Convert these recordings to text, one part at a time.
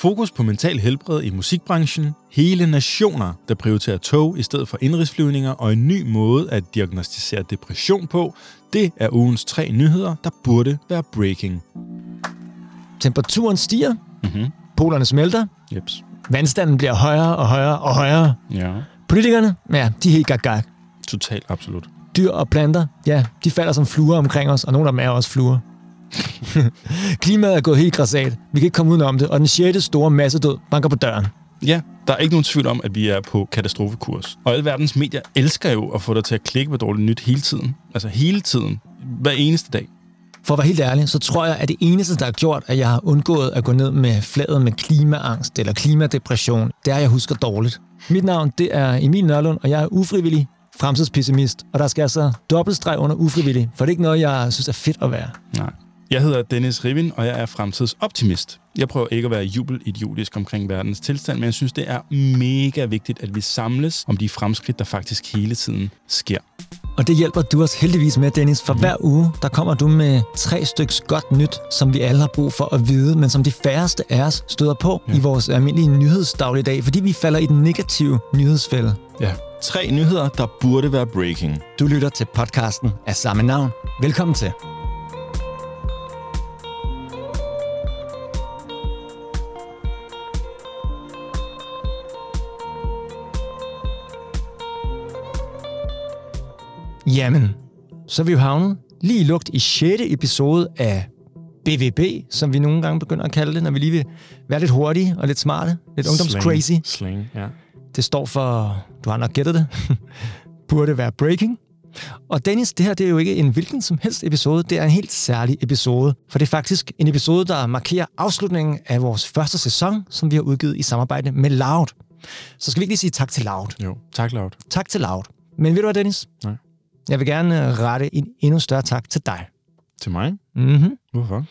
Fokus på mental helbred i musikbranchen, hele nationer, der prioriterer tog i stedet for indrigsflyvninger og en ny måde at diagnostisere depression på, det er ugens tre nyheder, der burde være breaking. Temperaturen stiger, Mm-hmm. polerne smelter, Jeps. vandstanden bliver højere og højere og højere. Ja. Politikerne, ja, de er helt gak, gak. Totalt absolut. Dyr og planter, ja, de falder som fluer omkring os, og nogle af dem er også fluer. Klimaet er gået helt græsat. Vi kan ikke komme udenom det, og den sjette store massedød banker på døren. Ja, der er ikke nogen tvivl om, at vi er på katastrofekurs. Og alle verdens medier elsker jo at få dig til at klikke på dårligt nyt hele tiden. Altså hele tiden. Hver eneste dag. For at være helt ærlig, så tror jeg, at det eneste, der har gjort, at jeg har undgået at gå ned med fladet med klimaangst eller klimadepression, det er, at jeg husker dårligt. Mit navn, det er Emil Nørlund, og jeg er ufrivillig fremtidspessimist. Og der skal altså dobbeltstreg under ufrivillig, for det er ikke noget, jeg synes er fedt at være. Nej. Jeg hedder Dennis Rivin, og jeg er fremtidsoptimist. Jeg prøver ikke at være jubelidiotisk omkring verdens tilstand, men jeg synes, det er mega vigtigt, at vi samles om de fremskridt, der faktisk hele tiden sker. Og det hjælper du os heldigvis med, Dennis, for hver uge, der kommer du med tre styks godt nyt, som vi alle har brug for at vide, men som de færreste af os støder på ja. i vores almindelige nyhedsdagligdag, fordi vi falder i den negative nyhedsfælde. Ja. Tre nyheder, der burde være breaking. Du lytter til podcasten af samme navn. Velkommen til. Jamen, så er vi jo havnet lige lugt i 6. episode af BVB, som vi nogle gange begynder at kalde det, når vi lige vil være lidt hurtige og lidt smarte. Lidt ungdomscrazy. Slang. Slang, ja. Det står for, du har nok gættet det, burde være breaking. Og Dennis, det her det er jo ikke en hvilken som helst episode, det er en helt særlig episode. For det er faktisk en episode, der markerer afslutningen af vores første sæson, som vi har udgivet i samarbejde med Loud. Så skal vi ikke lige sige tak til Loud. Jo, tak Loud. Tak til Loud. Men ved du hvad, Dennis? Nej. Jeg vil gerne øh, rette en endnu større tak til dig. Til mig? Mm-hmm. Hvorfor?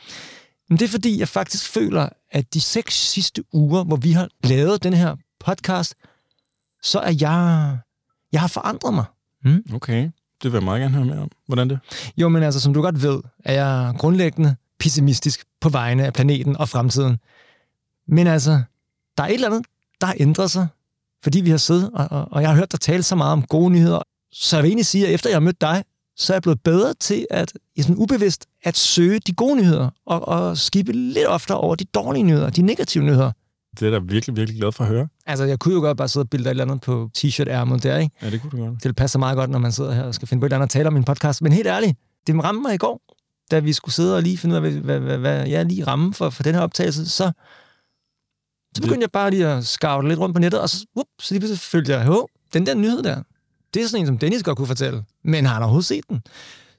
Men det er fordi, jeg faktisk føler, at de seks sidste uger, hvor vi har lavet den her podcast, så er jeg... Jeg har forandret mig. Okay, det vil jeg meget gerne høre mere om. Hvordan det? Jo, men altså, som du godt ved, er jeg grundlæggende pessimistisk på vegne af planeten og fremtiden. Men altså, der er et eller andet, der har ændret sig, fordi vi har siddet, og, og, og jeg har hørt dig tale så meget om gode nyheder. Så jeg vil egentlig sige, at efter jeg har mødt dig, så er jeg blevet bedre til at, ja, sådan ubevidst, at søge de gode nyheder, og, og skibe lidt oftere over de dårlige nyheder, de negative nyheder. Det er da virkelig, virkelig glad for at høre. Altså, jeg kunne jo godt bare sidde og bilde et eller andet på t-shirt-ærmet der, ikke? Ja, det kunne du godt. Det passer meget godt, når man sidder her og skal finde på et eller andet at tale om min podcast. Men helt ærligt, det ramte mig i går, da vi skulle sidde og lige finde ud af, hvad, hvad, hvad, jeg lige ramme for, for den her optagelse, så, så begyndte jeg bare lige at scoute lidt rundt på nettet, og så, whoop, så lige pludselig følte jeg, hov, den der nyhed der, det er sådan en, som Dennis godt kunne fortælle, men har han overhovedet set den?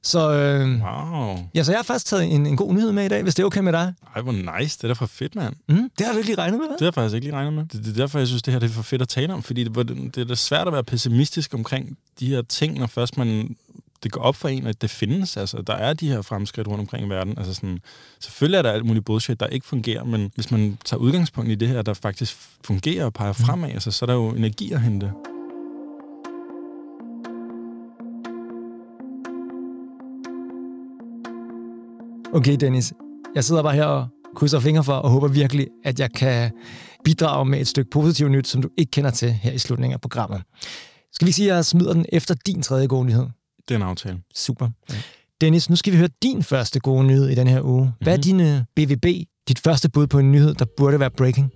Så, øh, Wow. ja, så jeg har faktisk taget en, en god nyhed med i dag, hvis det er okay med dig. Ej, hvor nice. Det er da for fedt, mand. Mm, det har du ikke lige regnet med, hvad? Det har jeg faktisk ikke lige regnet med. Det, det er derfor, jeg synes, det her det er for fedt at tale om, fordi det, det, det er da svært at være pessimistisk omkring de her ting, når først man det går op for en, at det findes. Altså, der er de her fremskridt rundt omkring i verden. Altså sådan, selvfølgelig er der alt muligt bullshit, der ikke fungerer, men hvis man tager udgangspunkt i det her, der faktisk fungerer og peger fremad, altså, så er der jo energi at hente. Okay, Dennis. Jeg sidder bare her og krydser fingre for, og håber virkelig, at jeg kan bidrage med et stykke positivt nyt, som du ikke kender til her i slutningen af programmet. Skal vi sige, at jeg smider den efter din tredje gode nyhed? Det er en aftale. Super. Dennis, nu skal vi høre din første gode nyhed i den her uge. Hvad er Mhm. din BVB, dit første bud på en nyhed, der burde være breaking?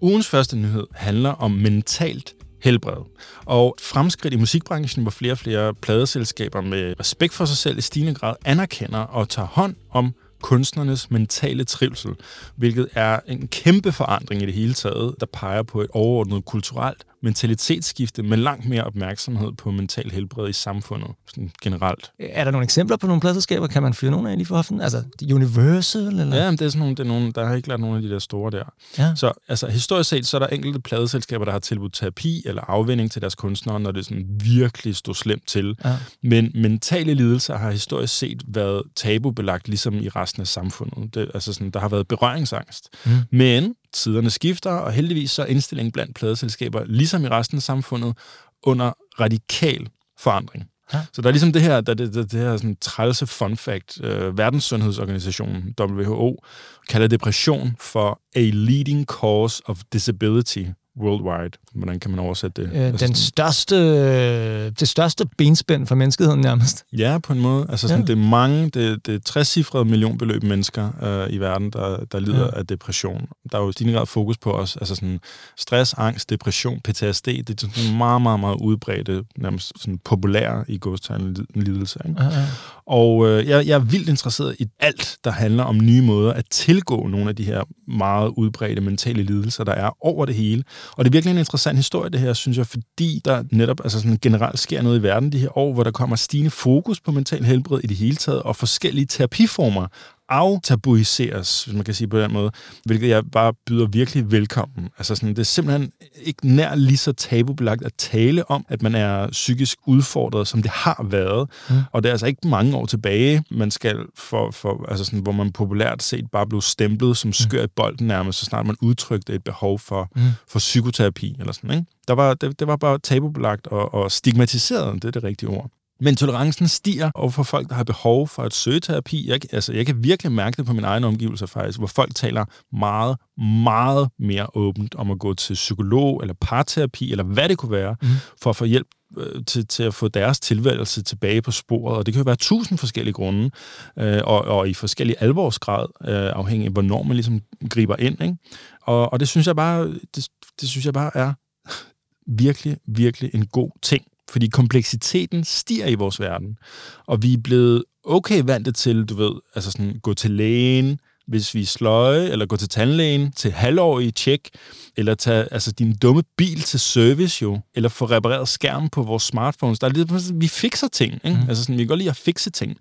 Ugens første nyhed handler om mentalt helbred. Og fremskridt i musikbranchen, hvor flere og flere pladeselskaber med respekt for sig selv i stigende grad anerkender og tager hånd om kunstnernes mentale trivsel, hvilket er en kæmpe forandring i det hele taget, der peger på et overordnet kulturelt mentalitetsskifte med langt mere opmærksomhed på mental helbred i samfundet sådan generelt. Er der nogle eksempler på nogle pladselskaber? Kan man fyre nogle af lige for hoften? Altså Universal? Eller? Ja, men det er sådan nogle, det er nogle, der har ikke lært nogle af de der store der. Ja. Så altså, historisk set, så er der enkelte pladeselskaber, der har tilbudt terapi eller afvinding til deres kunstnere, når det sådan virkelig stod slemt til. Ja. Men mentale lidelser har historisk set været tabubelagt, ligesom i resten af samfundet. Det, altså sådan, der har været berøringsangst. Mm. Men tiderne skifter, og heldigvis så er indstillingen blandt pladeselskaber, ligesom i resten af samfundet, under radikal forandring. Ja. Så der er ligesom det her, der, det, det, det her sådan trælse fun fact. Øh, Verdenssundhedsorganisationen, WHO, kalder depression for a leading cause of disability worldwide. Hvordan kan man oversætte det? Øh, altså den største, det største benspænd for menneskeheden nærmest. Ja, på en måde. Altså sådan, ja. det er mange, det, det er 60 millionbeløb mennesker øh, i verden, der, der lider ja. af depression. Der er jo i stigende grad fokus på os. Altså sådan stress, angst, depression, PTSD, det er sådan meget, meget, meget udbredte, nærmest sådan populære i godstegn lidelse. Ikke? Ja, ja. Og øh, jeg, jeg er vildt interesseret i alt, der handler om nye måder at tilgå nogle af de her meget udbredte mentale lidelser, der er over det hele. Og det er virkelig en interessant historie, det her, synes jeg, fordi der netop altså sådan generelt sker noget i verden de her år, hvor der kommer stigende fokus på mental helbred i det hele taget, og forskellige terapiformer aftabuiseres, hvis man kan sige på den måde, hvilket jeg bare byder virkelig velkommen. Altså sådan, det er simpelthen ikke nær lige så tabubelagt at tale om, at man er psykisk udfordret, som det har været. Mm. Og det er altså ikke mange år tilbage, man skal for, for altså sådan, hvor man populært set bare blev stemplet som skør i bolden nærmest, så snart man udtrykte et behov for, mm. for psykoterapi eller sådan, ikke? Der var, det, det var bare tabubelagt og, og stigmatiseret, det er det rigtige ord. Men tolerancen stiger over for folk, der har behov for at søge terapi. Jeg, altså, jeg kan virkelig mærke det på mine egne omgivelser faktisk, hvor folk taler meget, meget mere åbent om at gå til psykolog eller parterapi, eller hvad det kunne være, mm. for at få hjælp øh, til, til at få deres tilværelse tilbage på sporet. Og det kan jo være tusind forskellige grunde, øh, og, og i forskellige alvorsgrad, øh, afhængig af, hvornår man ligesom griber ind. Ikke? Og, og det synes jeg bare, det, det synes jeg bare er virkelig, virkelig en god ting. Fordi kompleksiteten stiger i vores verden, og vi er blevet okay vante til, du ved, altså sådan, gå til lægen, hvis vi er sløje, eller gå til tandlægen til halvårige tjek, eller tage altså, din dumme bil til service jo, eller få repareret skærmen på vores smartphones. Der er lidt, vi fikser ting, ikke? Mm. Altså sådan, vi kan godt lide at fikse ting.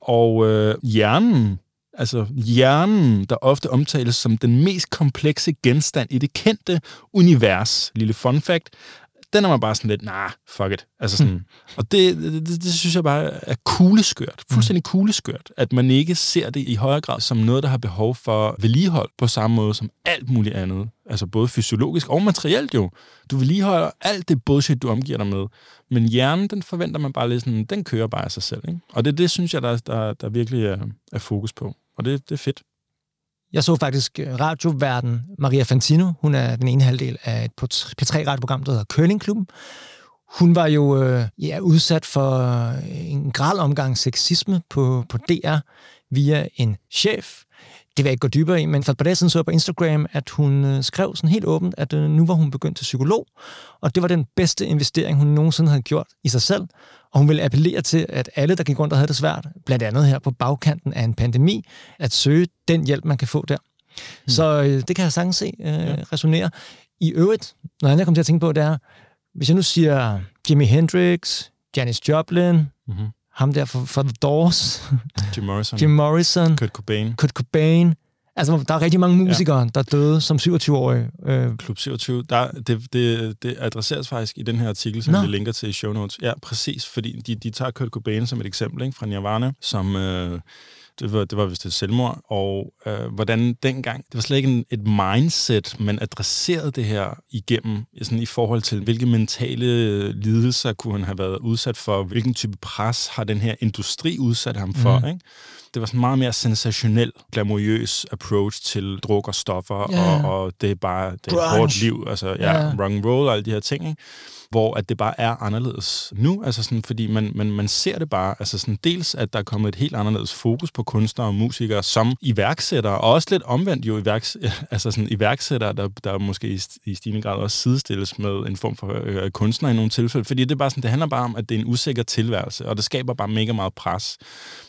Og øh, hjernen, altså hjernen, der ofte omtales som den mest komplekse genstand i det kendte univers, lille fun fact, den er man bare sådan lidt, nah, fuck it. Altså sådan, mm. Og det, det, det, det, synes jeg bare er kugleskørt. Fuldstændig mm. kugleskørt. At man ikke ser det i højere grad som noget, der har behov for vedligehold på samme måde som alt muligt andet. Altså både fysiologisk og materielt jo. Du vedligeholder alt det bullshit, du omgiver dig med. Men hjernen, den forventer man bare lidt sådan, den kører bare af sig selv. Ikke? Og det, det synes jeg, der, der, der virkelig er, er fokus på. Og det, det er fedt. Jeg så faktisk øh, radioverden Maria Fantino. Hun er den ene halvdel af et P3-radioprogram, der hedder Curlingklubben. Hun var jo øh, ja, udsat for øh, en grad omgang sexisme på, på DR via en chef. Det vil jeg ikke gå dybere i, men for et par dage siden så jeg på Instagram, at hun øh, skrev sådan helt åbent, at øh, nu var hun begyndt til psykolog, og det var den bedste investering, hun nogensinde havde gjort i sig selv, og hun ville appellere til, at alle, der gik rundt og havde det svært, blandt andet her på bagkanten af en pandemi, at søge den hjælp, man kan få der. Mm. Så øh, det kan jeg sagtens se øh, ja. resonere. I øvrigt, når jeg kommer til at tænke på, det er, hvis jeg nu siger Jimi Hendrix, Janis Joplin, mm-hmm. ham der for The Doors, Jim Morrison, Jim Morrison, Kurt Cobain, Kurt Cobain, Altså, der er rigtig mange musikere, ja. der døde som 27-årige. Øh. Klub 27, der, det, det, det adresseres faktisk i den her artikel, som Nå. vi linker til i show notes. Ja, præcis, fordi de, de tager Kurt Cobain som et eksempel ikke, fra Nirvana, som... Øh, det var, det var vist et selvmord, og øh, hvordan dengang, det var slet ikke en, et mindset, man adresserede det her igennem, sådan i forhold til, hvilke mentale lidelser kunne han have været udsat for, hvilken type pres har den her industri udsat ham for, mm. ikke? Det var sådan meget mere sensationel, glamourøs approach til druk og stoffer, yeah. og, og det er bare det er et hårdt liv, altså ja, yeah. rock and roll og alle de her ting, ikke? hvor at det bare er anderledes nu, altså sådan, fordi man, man, man ser det bare, altså sådan, dels at der er kommet et helt anderledes fokus på kunstnere og musikere som iværksættere, og også lidt omvendt jo iværks, altså sådan iværksættere, der, der måske i, i stigende grad også sidestilles med en form for øh, kunstner i nogle tilfælde, fordi det er bare sådan, det handler bare om, at det er en usikker tilværelse, og det skaber bare mega meget pres.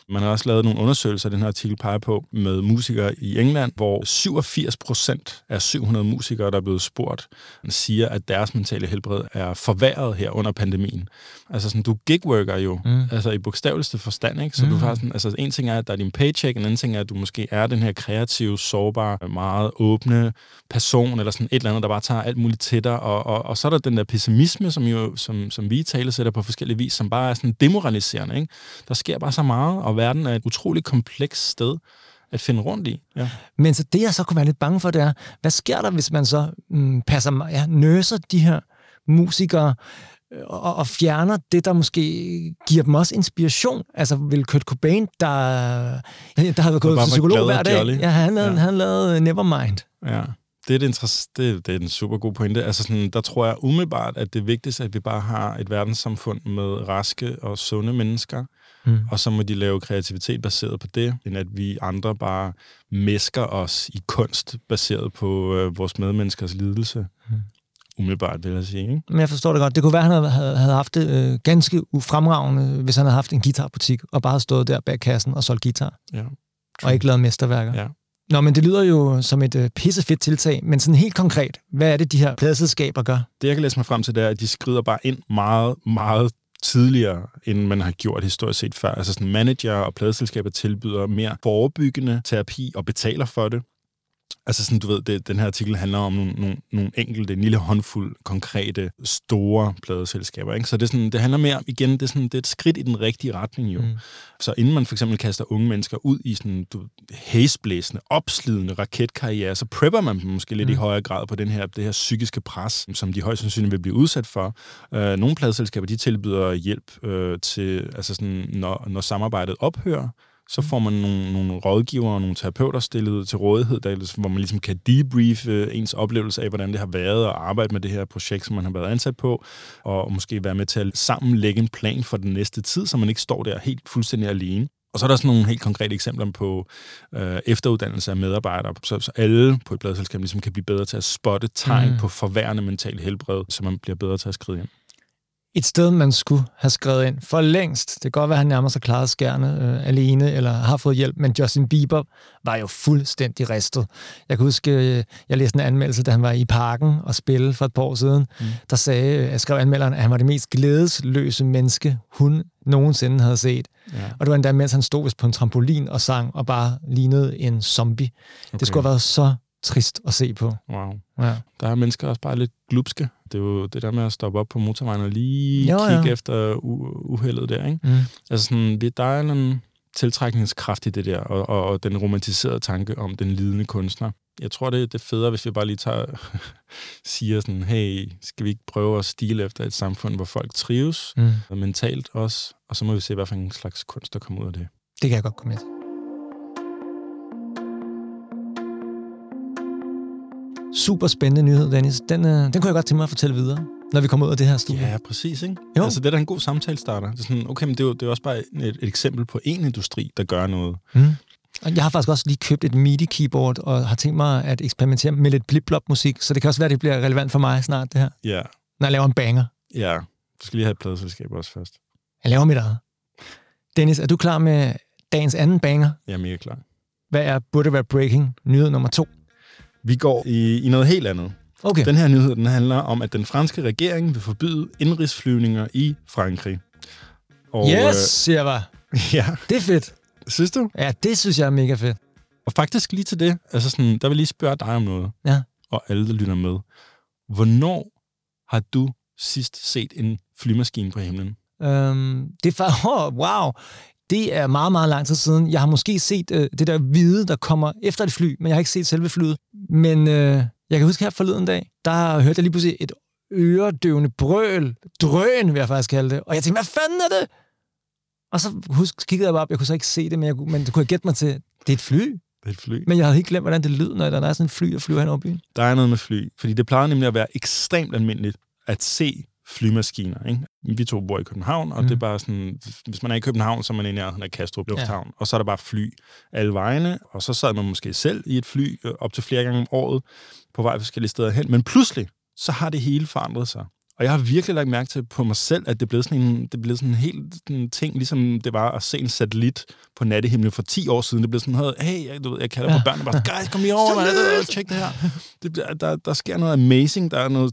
Man har også lavet nogle undersøgelser, den her artikel peger på, med musikere i England, hvor 87 procent af 700 musikere, der er blevet spurgt, siger, at deres mentale helbred er forværret her under pandemien. Altså sådan, du gigworker jo, mm. altså i bogstaveligste forstand, ikke? Så mm. du har sådan, altså en ting er, at der er din paycheck, en anden ting er, at du måske er den her kreative, sårbare, meget åbne person, eller sådan et eller andet, der bare tager alt muligt til dig, og, og, og så er der den der pessimisme, som, jo, som, som vi tale sætter på forskellige vis, som bare er sådan demoraliserende, ikke? Der sker bare så meget, og verden er et utroligt komplekst sted at finde rundt i. Ja. Men så det, jeg så kunne være lidt bange for, det er, hvad sker der, hvis man så mm, passer, ja, nøser de her musikere, og, og fjerner det, der måske giver dem også inspiration. Altså vil Kurt Cobain, der, der har gået til psykolog hver dag, ja, han, lavede, ja. han lavede Nevermind. Ja. Det er, det, det, det er en super god pointe. Altså sådan, der tror jeg umiddelbart, at det vigtigste er, at vi bare har et verdenssamfund med raske og sunde mennesker, mm. og så må de lave kreativitet baseret på det, end at vi andre bare mesker os i kunst baseret på øh, vores medmenneskers lidelse. Mm umiddelbart, vil jeg sige. Ikke? Men jeg forstår det godt. Det kunne være, at han havde, havde haft det øh, ganske ufremragende, hvis han havde haft en guitarbutik, og bare stået der bag kassen og solgt guitar. Ja. Og ikke lavet mesterværker. Ja. Nå, men det lyder jo som et øh, pissefedt tiltag, men sådan helt konkret, hvad er det, de her pladeselskaber gør? Det, jeg kan læse mig frem til, det er, at de skrider bare ind meget, meget tidligere, end man har gjort historisk set før. Altså sådan manager og pladselskaber tilbyder mere forebyggende terapi og betaler for det. Altså sådan, du ved, det, den her artikel handler om nogle, nogle, nogle enkelte, en lille håndfuld konkrete, store pladeselskaber. Ikke? Så det, er sådan, det handler mere om, igen, det er, sådan, det er et skridt i den rigtige retning jo. Mm. Så inden man for eksempel kaster unge mennesker ud i sådan du, hæsblæsende, opslidende raketkarriere, så prepper man dem måske lidt mm. i højere grad på den her, det her psykiske pres, som de højst sandsynligt vil blive udsat for. Øh, nogle pladeselskaber, de tilbyder hjælp øh, til, altså sådan, når, når samarbejdet ophører, så får man nogle, nogle rådgivere og nogle terapeuter stillet til rådighed, der, hvor man ligesom kan debrief ens oplevelse af, hvordan det har været at arbejde med det her projekt, som man har været ansat på, og måske være med til at sammenlægge en plan for den næste tid, så man ikke står der helt fuldstændig alene. Og så er der sådan nogle helt konkrete eksempler på øh, efteruddannelse af medarbejdere, så, så alle på et bladselskab ligesom kan blive bedre til at spotte tegn mm. på forværende mental helbred, så man bliver bedre til at skride ind et sted, man skulle have skrevet ind for længst. Det kan godt være, at han nærmer sig klaret skærne øh, alene, eller har fået hjælp, men Justin Bieber var jo fuldstændig ristet. Jeg kan huske, øh, jeg læste en anmeldelse, da han var i parken og spille for et par år siden. Mm. Der sagde, øh, jeg skrev anmelderen, at han var det mest glædesløse menneske, hun nogensinde havde set. Ja. Og det var endda, mens han stod på en trampolin og sang, og bare lignede en zombie. Okay. Det skulle have været så trist at se på. Wow. Ja. Der er mennesker også bare lidt glupske. Det er jo det der med at stoppe op på motorvejen og lige jo, kigge ja. efter uheldet der, ikke? Mm. Altså sådan, der er en tiltrækningskraft i det der, og, og, og den romantiserede tanke om den lidende kunstner. Jeg tror, det, det er federe, hvis vi bare lige tager, siger sådan, hey, skal vi ikke prøve at stile efter et samfund, hvor folk trives, mm. mentalt også, og så må vi se, hvad for en slags kunst, der kommer ud af det. Det kan jeg godt komme med til. Super spændende nyhed, Dennis. Den, øh, den kunne jeg godt tænke mig at fortælle videre, når vi kommer ud af det her studie. Ja, præcis. Ikke? Jo. Altså, det er da en god samtale starter. Det er sådan, okay, men det er, jo, det er også bare et, et eksempel på en industri, der gør noget. Mm. Jeg har faktisk også lige købt et MIDI-keyboard, og har tænkt mig at eksperimentere med lidt blip-blop-musik, så det kan også være, at det bliver relevant for mig snart, det her. Ja. Når jeg laver en banger. Ja, du skal lige have et pladeselskab også først. Jeg laver mit eget. Dennis, er du klar med dagens anden banger? Jeg er mega klar. Hvad er Burde Være Breaking, nyhed nummer to? Vi går i, i noget helt andet. Okay. Den her nyhed den handler om, at den franske regering vil forbyde indrigsflyvninger i Frankrig. Og, yes, øh, siger jeg bare. Ja. Det er fedt. Synes du? Ja, det synes jeg er mega fedt. Og faktisk lige til det, altså sådan, der vil lige spørge dig om noget. Ja. Og alle, der lytter med. Hvornår har du sidst set en flymaskine på himlen? Øhm, det var, oh, wow. Det er meget, meget lang tid siden. Jeg har måske set øh, det der hvide, der kommer efter et fly, men jeg har ikke set selve flyet. Men øh, jeg kan huske her forleden dag, der hørte jeg lige pludselig et øredøvende brøl, drøn vil jeg faktisk kalde det. Og jeg tænkte, hvad fanden er det? Og så husk, kiggede jeg bare op, jeg kunne så ikke se det, men, jeg, men det kunne jeg gætte mig til, det er et fly. Det er et fly. Men jeg havde ikke glemt, hvordan det lyder, når der er sådan et fly, der flyver hen over byen. Der er noget med fly, fordi det plejer nemlig at være ekstremt almindeligt at se flymaskiner. Ikke? Vi to bor i København, og mm. det er bare sådan, hvis man er i København, så er man i nærheden af Kastrup Lufthavn, ja. og så er der bare fly alle vejene, og så sad man måske selv i et fly øh, op til flere gange om året på vej forskellige steder hen, men pludselig, så har det hele forandret sig. Og jeg har virkelig lagt mærke til på mig selv, at det blev sådan en, det blev sådan en helt en ting, ligesom det var at se en satellit på nattehimlen for 10 år siden. Det blev sådan noget, hey, jeg, du ved, jeg kalder på børnene, bare, guys, kom lige over, man, tjek det her. Det, der, der sker noget amazing, der er noget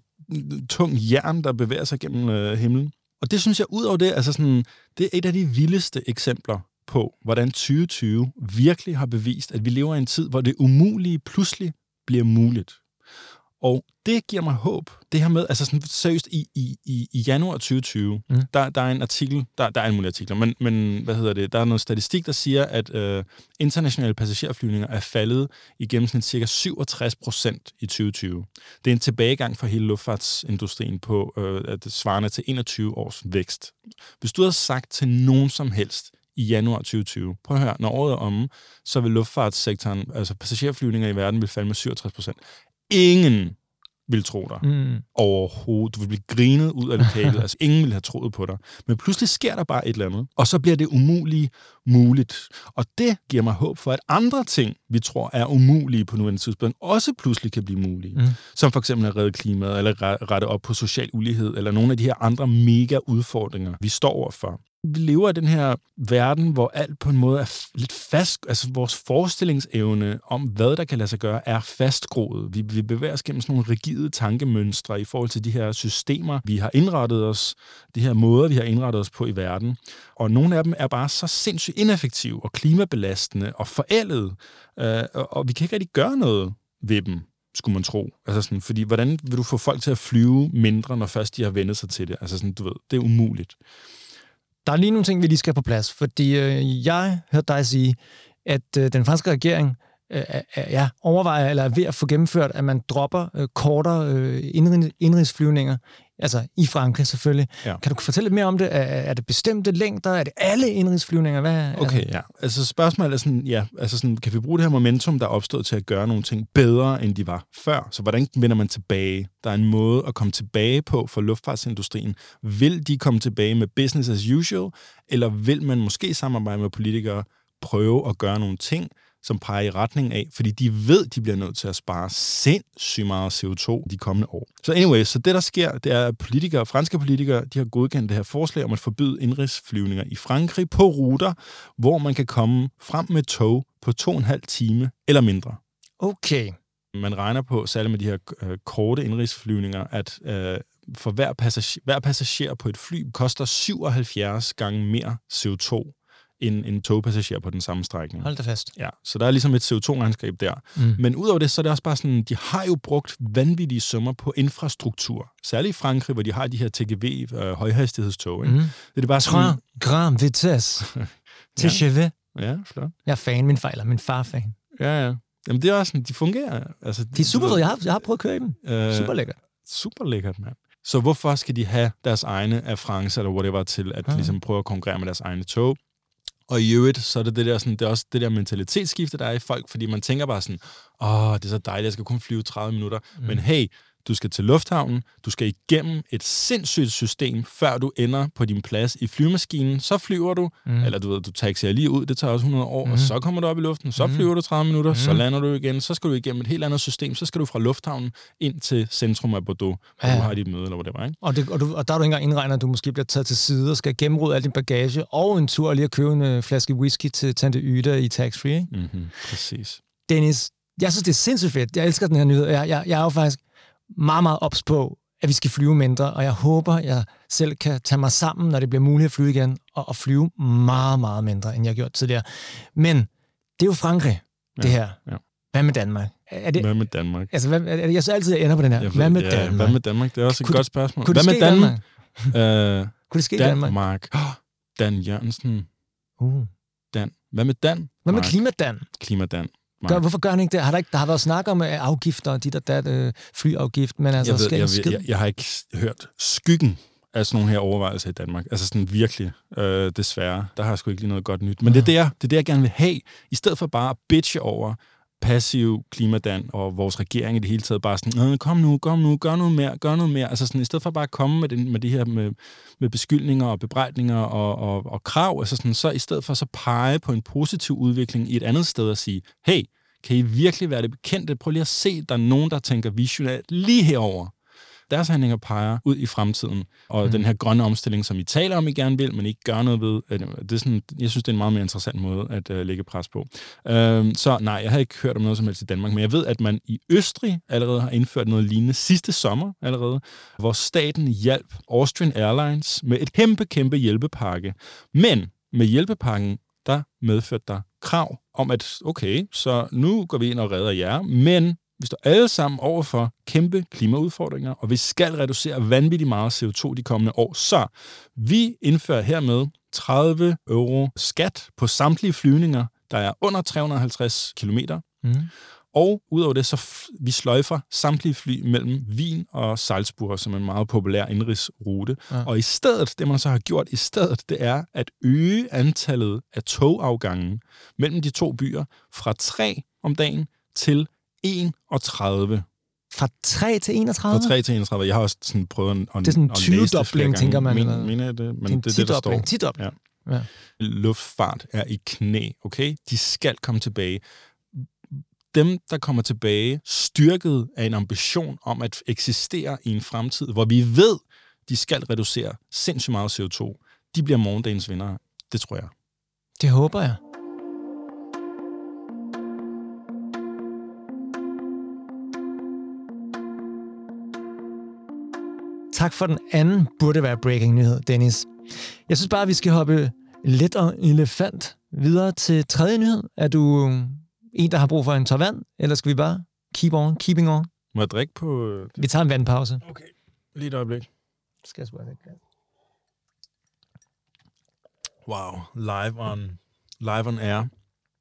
tung jern, der bevæger sig gennem øh, himlen. Og det synes jeg, ud over det, altså sådan, det er et af de vildeste eksempler på, hvordan 2020 virkelig har bevist, at vi lever i en tid, hvor det umulige pludselig bliver muligt. Og det giver mig håb. Det her med, altså sådan seriøst, i, i, i, i januar 2020, mm. der, der er en artikel, der, der er en mulig artikler, men, men hvad hedder det, der er noget statistik, der siger, at øh, internationale passagerflyvninger er faldet i gennemsnit cirka 67 procent i 2020. Det er en tilbagegang for hele luftfartsindustrien på øh, at svarende til 21 års vækst. Hvis du havde sagt til nogen som helst, i januar 2020. Prøv at høre, når året er omme, så vil luftfartssektoren, altså passagerflyvninger i verden, vil falde med 67 procent. Ingen vil tro dig mm. overhovedet. Du vil blive grinet ud af lokalet. altså, ingen vil have troet på dig. Men pludselig sker der bare et eller andet, og så bliver det umulige muligt. Og det giver mig håb for, at andre ting, vi tror er umulige på nuværende tidspunkt, også pludselig kan blive mulige. Mm. Som for eksempel at redde klimaet, eller rette op på social ulighed, eller nogle af de her andre mega udfordringer, vi står overfor vi lever i den her verden, hvor alt på en måde er lidt fast, altså vores forestillingsevne om, hvad der kan lade sig gøre, er fastgroet. Vi, vi bevæger os gennem sådan nogle rigide tankemønstre i forhold til de her systemer, vi har indrettet os, de her måder, vi har indrettet os på i verden. Og nogle af dem er bare så sindssygt ineffektive og klimabelastende og forældet, øh, og vi kan ikke rigtig gøre noget ved dem skulle man tro. Altså sådan, fordi hvordan vil du få folk til at flyve mindre, når først de har vendt sig til det? Altså sådan, du ved, det er umuligt. Der er lige nogle ting, vi lige skal på plads, fordi øh, jeg hørte dig sige, at øh, den franske regering øh, ja, overvejer eller er ved at få gennemført, at man dropper øh, kortere øh, indrigsflyvninger, altså i Frankrig selvfølgelig. Ja. Kan du fortælle lidt mere om det? Er, er det bestemte længder? Er det alle indrigsflyvninger? Hvad okay, ja. Altså spørgsmålet er sådan, ja, altså sådan, kan vi bruge det her momentum, der er opstået til at gøre nogle ting bedre, end de var før? Så hvordan vender man tilbage? Der er en måde at komme tilbage på for luftfartsindustrien. Vil de komme tilbage med business as usual, eller vil man måske samarbejde med politikere prøve at gøre nogle ting, som peger i retning af, fordi de ved, de bliver nødt til at spare sindssygt meget CO2 de kommende år. Så anyway, så det der sker, det er, at politikere, franske politikere, de har godkendt det her forslag om at forbyde indrigsflyvninger i Frankrig på ruter, hvor man kan komme frem med tog på to og en halv time eller mindre. Okay. Man regner på, særligt med de her øh, korte indrigsflyvninger, at øh, for hver passager, hver passager på et fly koster 77 gange mere CO2 en, en togpassager på den samme strækning. Hold da fast. Ja, så der er ligesom et CO2-regnskab der. Mm. Men udover det, så er det også bare sådan, de har jo brugt vanvittige summer på infrastruktur. Særligt i Frankrig, hvor de har de her TGV, øh, højhastighedstog. Ikke? Mm. Det er bare sådan... Grand vitesse. TGV. ja. ja, flot. Jeg er fan, min fejler, min far fan. Ja, ja. Jamen, det er også sådan, de fungerer. Altså, de er super fede. Jeg har, jeg har prøvet at køre i dem. Øh, super lækkert. Super lækkert, mand. Så hvorfor skal de have deres egne af France eller whatever til at ja. ligesom prøve at konkurrere med deres egne tog? Og i øvrigt, så er det, det, der, sådan, det er også det der mentalitetsskifte, der er i folk, fordi man tænker bare sådan, åh, det er så dejligt, jeg skal kun flyve 30 minutter. Mm. Men hey, du skal til lufthavnen, du skal igennem et sindssygt system, før du ender på din plads i flyvemaskinen. Så flyver du, mm. eller du ved, du taxier lige ud, det tager også 100 år, mm. og så kommer du op i luften, så mm. flyver du 30 minutter, mm. så lander du igen, så skal du igennem et helt andet system, så skal du fra lufthavnen ind til centrum af Bordeaux, hvor ja. du har dit møde, eller hvad det var, ikke? Og, det, og, du, og der er du ikke engang indregnet, at du måske bliver taget til side og skal gennemrode al din bagage, og en tur lige at købe en øh, flaske whisky til Tante Yda i tax-free, ikke? Mm-hmm. Præcis. Dennis, jeg synes, det er sindssygt fedt. Jeg elsker den her nyhed. Jeg, jeg, jeg er jo faktisk meget, meget ops på, at vi skal flyve mindre, og jeg håber, jeg selv kan tage mig sammen, når det bliver muligt at flyve igen, og, og flyve meget, meget mindre, end jeg har gjort tidligere. Men det er jo Frankrig, det ja, her. Ja. Hvad med Danmark? Er det, hvad med Danmark? Altså, hvad, er det, jeg så altid, ender på den her. hvad med ja, Danmark? Hvad med Danmark? Det er også et kunne godt spørgsmål. Kunne hvad med Danmark? Danmark? uh, kunne det ske Danmark? Danmark? Oh, Dan Jørgensen. Uh. Dan. Hvad med Dan? Hvad med Klimadan? Klimadan. Gør, hvorfor gør han ikke det? Har der, ikke, der har været snak om uh, afgifter, dit og dat, uh, flyafgift, men altså... Jeg, ved, jeg, jeg, jeg, jeg har ikke hørt skyggen af sådan nogle her overvejelser i Danmark. Altså sådan virkelig, øh, desværre. Der har jeg sgu ikke lige noget godt nyt. Men det er det, jeg, det er det, jeg gerne vil have. I stedet for bare at bitche over passiv klimadan og vores regering i det hele taget bare sådan, kom nu, kom nu, gør noget mere, gør noget mere. Altså sådan, i stedet for bare at komme med, den, med det her med, med beskyldninger og bebrejdninger og, og, og krav, altså sådan, så i stedet for så pege på en positiv udvikling i et andet sted og sige, hey, kan I virkelig være det bekendte? Prøv lige at se, der er nogen, der tænker visionært lige herover deres handlinger peger ud i fremtiden. Og mm. den her grønne omstilling, som I taler om, I gerne vil, men ikke gør noget ved, det er sådan, jeg synes, det er en meget mere interessant måde at uh, lægge pres på. Uh, så nej, jeg har ikke hørt om noget som helst i Danmark, men jeg ved, at man i Østrig allerede har indført noget lignende sidste sommer allerede, hvor staten hjalp Austrian Airlines med et kæmpe, kæmpe hjælpepakke. Men med hjælpepakken, der medførte der krav om, at okay, så nu går vi ind og redder jer, men Vi står alle sammen over for kæmpe klimaudfordringer, og vi skal reducere vanvittigt meget CO2 de kommende år. Så vi indfører hermed 30 euro skat på samtlige flyvninger, der er under 350 km. Mm. Og udover det, så vi sløjfer samtlige fly mellem Wien og Salzburg, som er en meget populær indrigsrute. Ja. Og i stedet, det man så har gjort i stedet, det er at øge antallet af togafgange mellem de to byer fra 3 om dagen til 31. Fra 3 til 31? Fra 3 til 31. Jeg har også sådan prøvet at, Det er sådan en at læse det flere 20-dobling, gange. tænker man, Men, eller? mener jeg det? Men det er det er det, der står. tidobling. Tidobling. Ja. Ja. luftfart er i knæ, okay? De skal komme tilbage. Dem, der kommer tilbage, styrket af en ambition om at eksistere i en fremtid, hvor vi ved, de skal reducere sindssygt meget CO2, de bliver morgendagens vinder. Det tror jeg. Det håber jeg. Tak for den anden burde være breaking nyhed, Dennis. Jeg synes bare, vi skal hoppe let og elefant videre til tredje nyhed. Er du en, der har brug for en tår vand, eller skal vi bare keep on, keeping on? Må jeg drikke på... øh, Vi tager en vandpause. Okay. Lige et øjeblik. Skal jeg sgu det? Wow. Live on, live on air.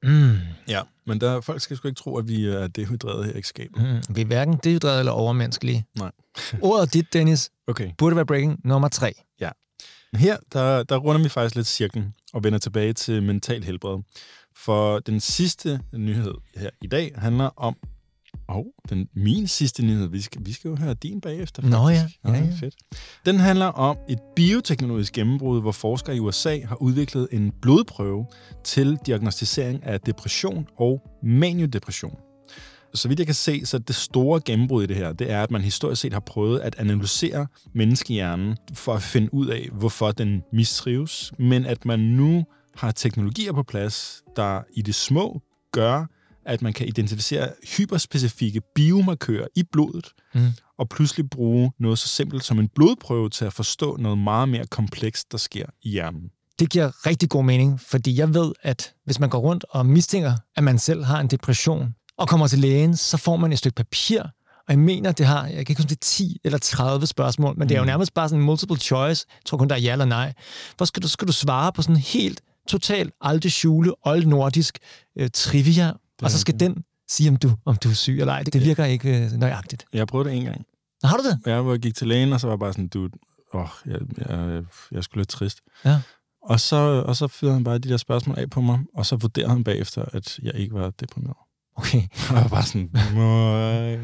Mm. Ja, men der, folk skal sgu ikke tro, at vi er dehydreret her i skabet. Mm. Vi er hverken dehydreret eller overmenneskelige. Nej. Ordet dit, Dennis, Okay. burde være breaking nummer tre. Her, der, der runder vi faktisk lidt cirklen og vender tilbage til mental helbred. For den sidste nyhed her i dag handler om... Og den min sidste nyhed, vi skal, vi skal jo høre din bagefter. Nå ja, faktisk. ja, ja. Fedt. Den handler om et bioteknologisk gennembrud, hvor forskere i USA har udviklet en blodprøve til diagnostisering af depression og maniodepression. Så vidt jeg kan se, så det store gennembrud i det her, det er, at man historisk set har prøvet at analysere menneskehjernen for at finde ud af, hvorfor den mistrives, men at man nu har teknologier på plads, der i det små gør, at man kan identificere hyperspecifikke biomarkører i blodet, Mm. og pludselig bruge noget så simpelt som en blodprøve til at forstå noget meget mere komplekst, der sker i hjernen. Det giver rigtig god mening, fordi jeg ved, at hvis man går rundt og mistænker, at man selv har en depression, og kommer til lægen, så får man et stykke papir, og jeg mener, det har, jeg kan ikke huske, det er 10 eller 30 spørgsmål, men det er jo Mm. nærmest bare sådan en multiple choice. Jeg tror kun, der er ja eller nej. Hvor skal du, skal du svare på sådan helt totalt alte skjule, old nordisk øh, trivia, og så skal den sige, om du, om du er syg eller ej. Det, det virker ikke øh, nøjagtigt. Jeg prøvede det en gang. Har du det? Jeg var- gik til lægen, og så var jeg bare sådan, du, åh, jeg, jeg, jeg er sgu lidt trist. Ja. Og så, og så fyrede han bare de der spørgsmål af på mig, og så vurderede han bagefter, at jeg ikke var deprimeret. Okay. Og jeg var bare sådan, "Møj."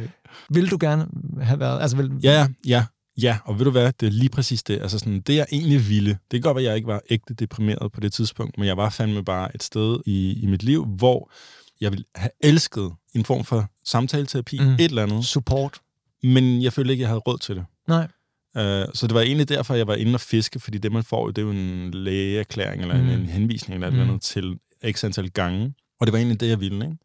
Vil du gerne have været... Altså, vil, ja, ja, ja, ja, og ved du hvad, det er lige præcis det. Altså sådan, det jeg egentlig ville, det kan godt være, at jeg ikke var ægte deprimeret på det tidspunkt, men jeg var fandme bare et sted i, i mit liv, hvor jeg ville have elsket en form for samtaleterapi, Mm. mm. et eller andet, Support. men jeg følte ikke, jeg havde råd til det. Nej. Uh, så det var egentlig derfor, jeg var inde og fiske, fordi det, man får, det er jo en lægeerklæring eller Mm. mm. en, en henvisning eller et Mm. eller andet til x antal gange. Og det var egentlig det, jeg ville, ikke?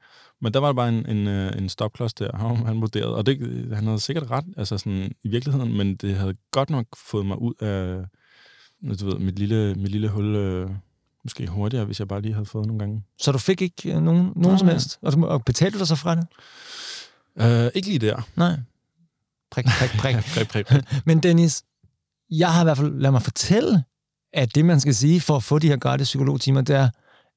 Men der var bare en, en, øh, en stopklods der, han, han vurderede. Og det, han havde sikkert ret, altså sådan i virkeligheden, men det havde godt nok fået mig ud af du ved, mit, lille, mit lille hul, øh, måske hurtigere, hvis jeg bare lige havde fået nogle gange. Så du fik ikke øh, nogen, nogen Nej. som helst? Og, og betalte du dig så fra det? Uh, ikke lige der. Nej. Prik, prik, prik. Prik, prik, prik. Men Dennis, jeg har i hvert fald lad mig fortælle, at det, man skal sige for at få de her gratis psykologtimer, det er,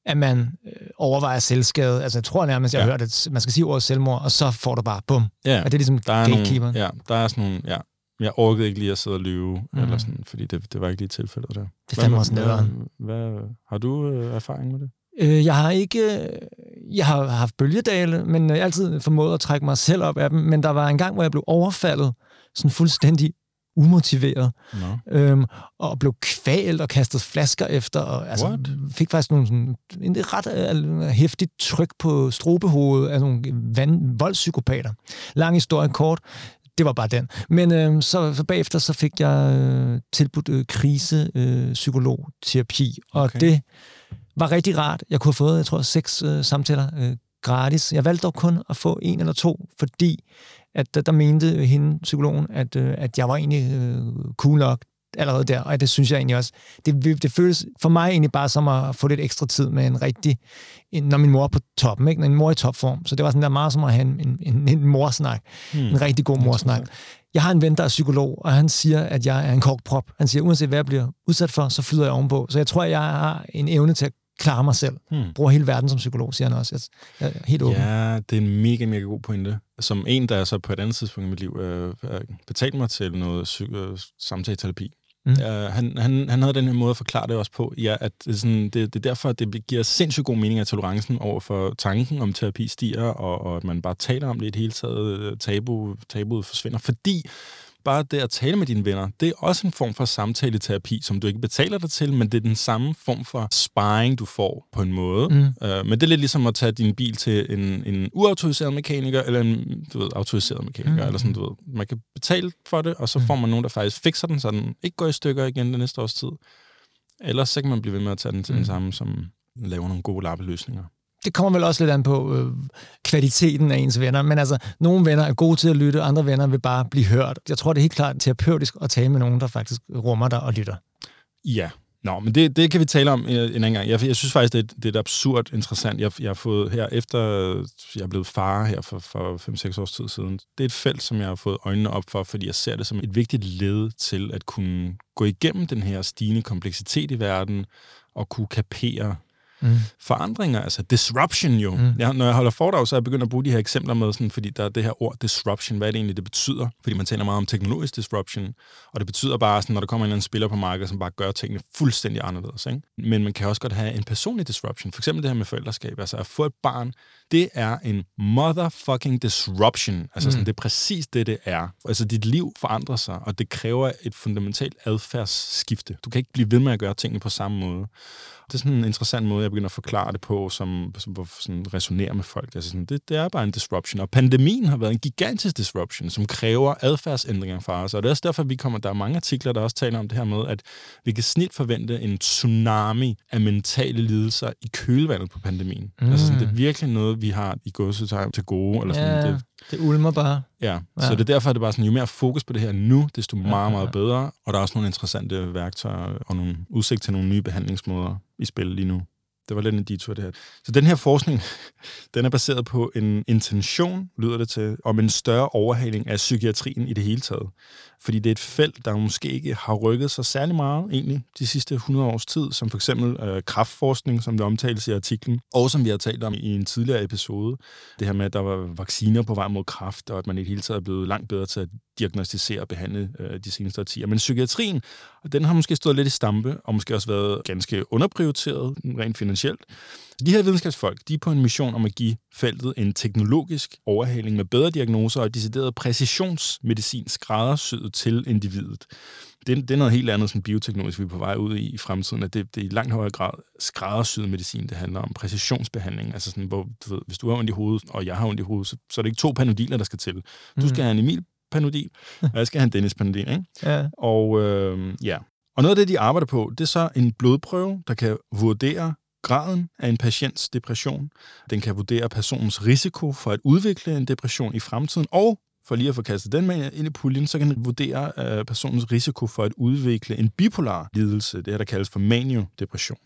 at man øh, overvejer selvskade. Altså, jeg tror nærmest, jeg har Ja. hørt, at man skal sige ordet selvmord, og så får du bare bum. Ja, Er det ligesom der er gatekeeperen? nogle, ja, der er sådan nogle, ja. Jeg orkede ikke lige at sidde og lyve, mm. eller sådan, fordi det, det var ikke lige tilfældet der. Det er fandme også hvad, nederen. hvad, hvad, har du øh, erfaring med det? Øh, jeg har ikke... øh, Jeg har haft bølgedale, men jeg har altid formået at trække mig selv op af dem. Men der var en gang, hvor jeg blev overfaldet, sådan fuldstændig umotiveret, Nå. øhm, og blev kvalt og kastet flasker efter, og altså, What? fik faktisk nogle sådan, en ret øh, hæftigt tryk på strobehovedet af nogle vand, voldspsykopater. Lang historie kort, det var bare den. Men øh, så, så bagefter så fik jeg øh, tilbudt øh, krisepsykologterapi, øh, og Okay. det var rigtig rart. Jeg kunne have fået, jeg tror, seks øh, samtaler øh, gratis. Jeg valgte dog kun at få en eller to, fordi at der, der mente hende, psykologen, at, øh, at jeg var egentlig øh, cool nok. Allerede der, og det synes jeg egentlig også. Det, det føles for mig egentlig bare som at få lidt ekstra tid med en rigtig, en, når min mor er på toppen, ikke? når min mor er i topform. Så det var sådan der meget som at have en, en, en morsnak, hmm. en rigtig god morsnak. Jeg har en ven, der er psykolog, og han siger, at jeg er en korkprop. Han siger, uanset hvad jeg bliver udsat for, så flyder jeg ovenpå. Så jeg tror, at jeg har en evne til at klare mig selv. Hmm. Bruger hele verden som psykolog, siger han også. Jeg er helt åben. Ja, det er en mega, mega god pointe. Som en, der er så på et andet tidspunkt i mit liv øh, betalt mig til noget psy- øh, samtaleterapi. Mm. Uh, han, han, han havde den her måde at forklare det også på, ja, at det er, sådan, det, det er derfor, at det giver sindssygt god mening, at tolerancen over for tanken om terapi stiger, og, og at man bare taler om det i det hele taget, øh, tabu, tabuet forsvinder, fordi bare det at tale med dine venner, det er også en form for samtaleterapi, som du ikke betaler dig til, men det er den samme form for sparring, du får på en måde. Mm. Uh, men det er lidt ligesom at tage din bil til en, en uautoriseret mekaniker, eller en du ved, autoriseret mekaniker, mm. eller sådan, du ved. Man kan betale for det, og så mm. får man nogen, der faktisk fikser den, så den ikke går i stykker igen det næste års tid. Ellers så kan man blive ved med at tage den til mm. den samme, som laver nogle gode lappeløsninger det kommer vel også lidt an på øh, kvaliteten af ens venner, men altså, nogle venner er gode til at lytte, andre venner vil bare blive hørt. Jeg tror, det er helt klart terapeutisk at tale med nogen, der faktisk rummer dig og lytter. Ja, Nå, men det, det kan vi tale om øh, en anden gang. Jeg, jeg synes faktisk, det er, det er absurd interessant. Jeg, jeg har fået her, efter jeg er blevet far her for, for 5-6 års tid siden, det er et felt, som jeg har fået øjnene op for, fordi jeg ser det som et vigtigt led til at kunne gå igennem den her stigende kompleksitet i verden, og kunne kapere mm. forandringer, altså disruption jo. Mm. Jeg, når jeg holder foredrag, så er jeg begyndt at bruge de her eksempler med, sådan, fordi der er det her ord disruption, hvad er det egentlig, det betyder? Fordi man taler meget om teknologisk disruption, og det betyder bare, sådan, når der kommer en eller anden spiller på markedet, som bare gør tingene fuldstændig anderledes. Ikke? Men man kan også godt have en personlig disruption, for eksempel det her med forældreskab, altså at få et barn, det er en motherfucking disruption. Altså sådan, mm. det er præcis det, det er. Altså dit liv forandrer sig, og det kræver et fundamentalt adfærdsskifte. Du kan ikke blive ved med at gøre tingene på samme måde. Det er sådan en interessant måde, jeg begynder at forklare det på, som, som sådan resonerer med folk. Altså sådan, det, det er bare en disruption. Og pandemien har været en gigantisk disruption, som kræver adfærdsændringer fra os. Og det er også derfor, vi kommer, der er mange artikler, der også taler om det her med, at vi kan snit forvente en tsunami af mentale lidelser i kølvandet på pandemien. Mm. Altså sådan, det er virkelig noget, vi har i godsetegn til gode. Eller sådan, ja, det, det ulmer bare. Ja, ja, så det er derfor, at det bare sådan, jo mere fokus på det her nu, desto meget, meget bedre. Og der er også nogle interessante værktøjer og nogle udsigt til nogle nye behandlingsmåder i spil lige nu. Det var lidt en detur, det her. Så den her forskning, den er baseret på en intention, lyder det til, om en større overhaling af psykiatrien i det hele taget. Fordi det er et felt, der måske ikke har rykket sig særlig meget egentlig de sidste 100 års tid, som for eksempel øh, kraftforskning, som det omtales i artiklen, og som vi har talt om i en tidligere episode. Det her med, at der var vacciner på vej mod kraft, og at man i det hele taget er blevet langt bedre til at diagnostisere og behandle øh, de seneste årtier. Men psykiatrien, den har måske stået lidt i stampe, og måske også været ganske underprioriteret rent finansielt. De her videnskabsfolk, de er på en mission om at give feltet en teknologisk overhaling med bedre diagnoser og decideret præcisionsmedicin skræddersyet til individet. Det, det er noget helt andet som bioteknologisk, vi er på vej ud i i fremtiden, at det, det er i langt højere grad skræddersyet medicin, det handler om præcisionsbehandling. Altså sådan, hvor, du ved, hvis du har ondt i hovedet, og jeg har ondt i hovedet, så, så er det ikke to panodiler, der skal til. Du skal mm. have en Emil Panodil, og jeg skal have en Dennis Panodil. Ikke? Ja. Og øh, ja. Og noget af det, de arbejder på, det er så en blodprøve, der kan vurdere graden af en patients depression. Den kan vurdere personens risiko for at udvikle en depression i fremtiden, og for lige at få kastet den med ind i puljen, så kan den vurdere uh, personens risiko for at udvikle en bipolar lidelse, det her, der kaldes for maniodepression.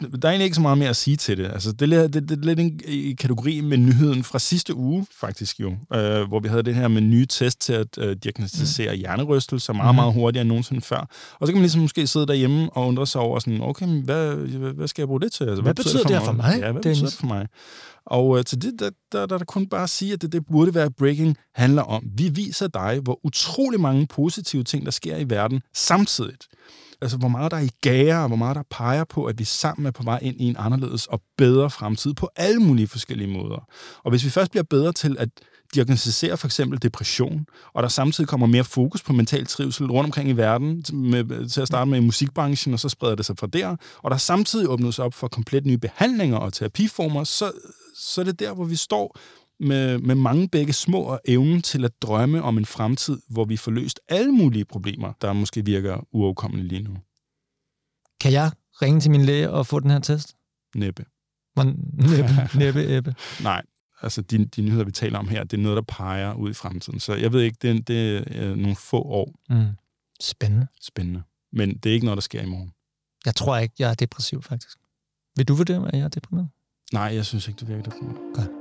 Der er egentlig ikke så meget mere at sige til det. Altså, det, er, det, det er lidt en i kategori med nyheden fra sidste uge, faktisk jo, uh, hvor vi havde det her med nye test til at uh, diagnostisere mm. hjernerystelse meget, meget mhm. hurtigere end nogensinde før. Og så kan man ligesom måske sidde derhjemme og undre sig over sådan, okay, hvad, hvad skal jeg bruge det til? Altså, hvad, hvad betyder det for mig? Ja, hvad betyder det for mig? Og øh, til det, der, der, der, der kun bare sige, at det, det burde være, breaking handler om. Vi viser dig, hvor utrolig mange positive ting, der sker i verden samtidig. Altså, hvor meget der er i gære, og hvor meget der peger på, at vi sammen er på vej ind i en anderledes og bedre fremtid på alle mulige forskellige måder. Og hvis vi først bliver bedre til at diagnostisere for eksempel depression, og der samtidig kommer mere fokus på mental trivsel rundt omkring i verden, med, til at starte med i musikbranchen, og så spreder det sig fra der, og der samtidig åbnes op for komplet nye behandlinger og terapiformer, så, så er det der, hvor vi står med, med mange begge små og evnen til at drømme om en fremtid, hvor vi får løst alle mulige problemer, der måske virker uoverkommelige lige nu. Kan jeg ringe til min læge og få den her test? Næppe. næppe, næppe, æbbe. Nej, altså de, de nyheder, vi taler om her, det er noget, der peger ud i fremtiden. Så jeg ved ikke, det, det er nogle få år. Mm. Spændende. Spændende. Men det er ikke noget, der sker i morgen. Jeg tror ikke, jeg er depressiv, faktisk. Vil du vurdere, at jeg er deprimeret? Nej, jeg synes ikke, du virker deprimeret. Godt.